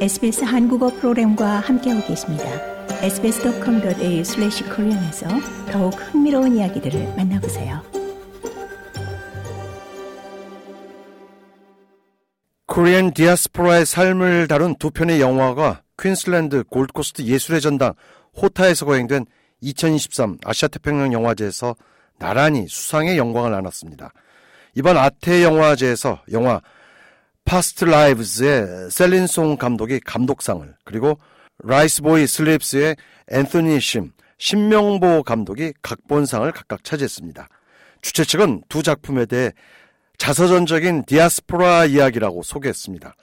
SBS 한국어 프로그램과 함께하고 계십니다. sbs.com.au/korean에서 더욱 흥미로운 이야기들을 만나보세요. 코리안 디아스포라의 삶을 다룬 두 편의 영화가 퀸슬랜드 골드코스트 예술의 전당 호타에서 거행된 2023 아시아태평양 영화제에서 나란히 수상의 영광을 안았습니다. 이번 아태 영화제에서 영화 패스트 라이브즈의 셀린 송 감독이 감독상을 그리고 라이스보이 슬립스의 앤토니 심, 심명보 감독이 각본상을 각각 차지했습니다. 주최 측은 두 작품에 대해 자서전적인 디아스포라 이야기라고 소개했습니다.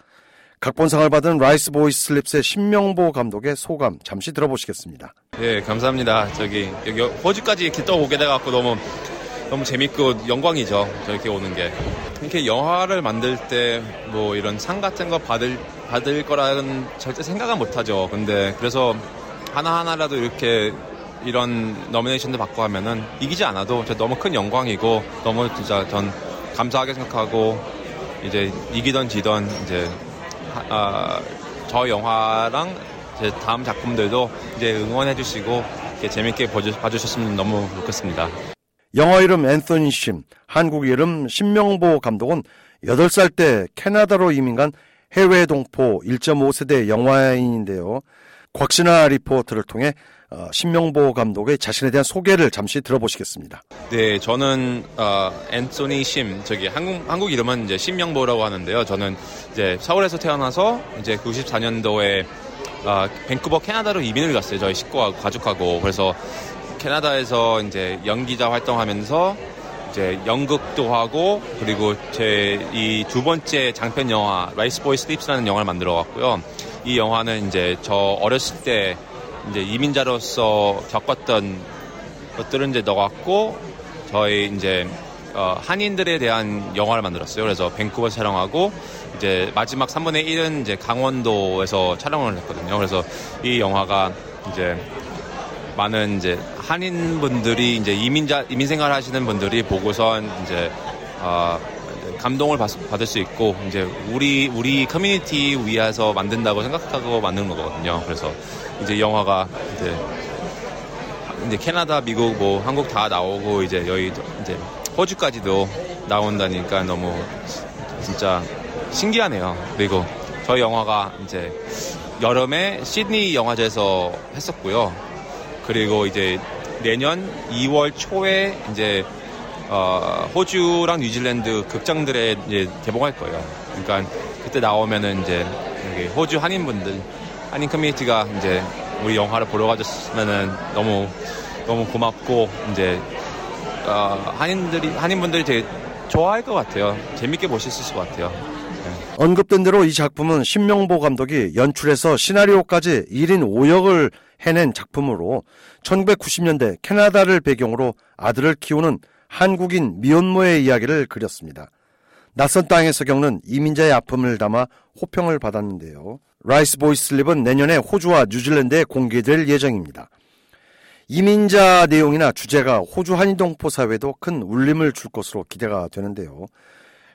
각본상을 받은 라이스 보이 슬립스의 심명보 감독의 소감 잠시 들어보시겠습니다. 예, 감사합니다. 저기 여기 호주까지 이렇게 떠오게 돼갖고 너무 너무 재밌고 영광이죠. 저렇게 오는 게. 이렇게 영화를 만들 때 뭐 이런 상 같은 거 받을 받을 거라는 절대 생각은 못 하죠. 근데 그래서 하나하나라도 이렇게 이런 너미네이션도 받고 하면은 이기지 않아도 너무 큰 영광이고 너무 진짜 전 감사하게 생각하고 이제 이기던 지던 이제 아, 저 영화랑 이제 다음 작품들도 이제 응원해 주시고 재밌게 봐주셨으면 너무 좋겠습니다. 영화 이름 앤서니 심, 한국 이름 신명보 감독은 8살 때 캐나다로 이민 간 해외 동포 1.5세대 영화인인데요. 곽신아 리포터를 통해 어, 신명보 감독의 자신에 대한 소개를 잠시 들어보시겠습니다. 네, 저는 어, 앤소니 심, 저기 한국 한국 이름은 이제 신명보라고 하는데요. 저는 이제 서울에서 태어나서 이제 94년도에 어, 밴쿠버 캐나다로 이민을 갔어요. 저희 식구하고 가족하고 그래서 캐나다에서 이제 연기자 활동하면서 이제 연극도 하고 그리고 제 이 두 번째 장편 영화 라이스 보이 슬립스라는 영화를 만들어 왔고요. 이 영화는 이제 저 어렸을 때 이제 이민자로서 겪었던 것들은 이제 넣어갖고 저희 이제 어, 한인들에 대한 영화를 만들었어요. 그래서 밴쿠버 촬영하고 이제 마지막 3분의 1은 이제 강원도에서 촬영을 했거든요. 그래서 이 영화가 이제 많은 이제 한인분들이 이제 이민자 이민 생활 하시는 분들이 보고선 이제 어, 감동을 받, 받을 수 있고 이제 우리 우리 커뮤니티 위해서 만든다고 생각하고 만든 거거든요. 그래서 이제 영화가 이제 이제 캐나다, 미국, 뭐 한국 다 나오고 이제 여기 이제 호주까지도 나온다니까 너무 진짜 신기하네요. 그리고 저희 영화가 이제 여름에 시드니 영화제에서 했었고요. 그리고 이제 내년 2월 초에 이제 어, 호주랑 뉴질랜드 극장들에 이제 개봉할 거예요. 그러니까 그때 나오면은 이제 호주 한인분들, 한인 커뮤니티가 이제 우리 영화를 보러 가줬으면은 너무 너무 고맙고 이제 어, 한인들이 한인분들이 되게 좋아할 것 같아요. 재밌게 보실 수 있을 것 같아요. 네. 언급된 대로 이 작품은 심명보 감독이 연출해서 시나리오까지 1인 5역을 해낸 작품으로 1990년대 캐나다를 배경으로 아들을 키우는 한국인 미혼모의 이야기를 그렸습니다. 낯선 땅에서 겪는 이민자의 아픔을 담아 호평을 받았는데요. 라이스 보이 슬립은 내년에 호주와 뉴질랜드에 공개될 예정입니다. 이민자 내용이나 주제가 호주 한인동포 사회에도 큰 울림을 줄 것으로 기대가 되는데요.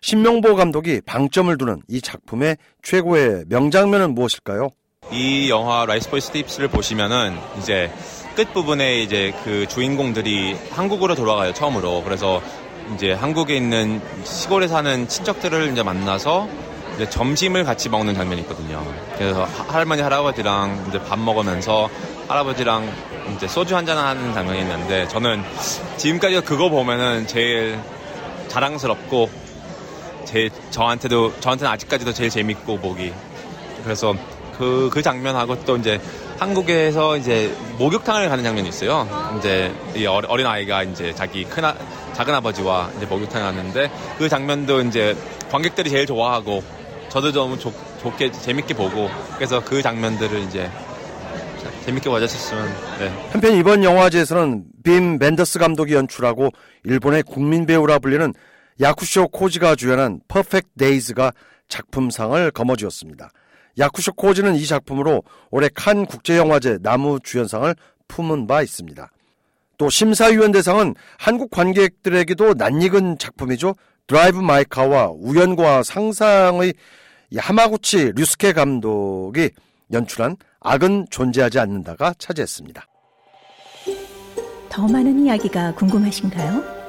심명보 감독이 방점을 두는 이 작품의 최고의 명장면은 무엇일까요? 이 영화 라이스 보이 슬립스를 보시면은 이제 끝 부분에 이제 그 주인공들이 한국으로 돌아가요, 처음으로. 그래서 이제 한국에 있는 시골에 사는 친척들을 이제 만나서 이제 점심을 같이 먹는 장면이 있거든요. 그래서 할머니, 할아버지랑 이제 밥 먹으면서 할아버지랑 이제 소주 한잔 하는 장면이 있는데 저는 지금까지 그거 보면은 제일 자랑스럽고 제 저한테도 저한테는 아직까지도 제일 재밌고 보기 그래서 그, 그 장면하고 또 이제 한국에서 이제 목욕탕을 가는 장면이 있어요. 이제 이 어린 아이가 이제 자기 큰 아, 작은 아버지와 이제 목욕탕에 갔는데 그 장면도 이제 관객들이 제일 좋아하고 저도 너무 좋, 좋게 재밌게 보고 그래서 그 장면들을 이제 재밌게 봐주셨으면 네. 한편 이번 영화제에서는 빔 벤더스 감독이 연출하고 일본의 국민 배우라 불리는 야쿠쇼 코지가 주연한 퍼펙트 데이즈가 작품상을 거머쥐었습니다. 야쿠쇼 코지는 이 작품으로 올해 칸 국제영화제 남우 주연상을 품은 바 있습니다. 또 심사위원 대상은 한국 관객들에게도 낯익은 작품이죠. 드라이브 마이 카와 우연과 상상의 이 하마구치 류스케 감독이 연출한 악은 존재하지 않는다가 차지했습니다. 더 많은 이야기가 궁금하신가요?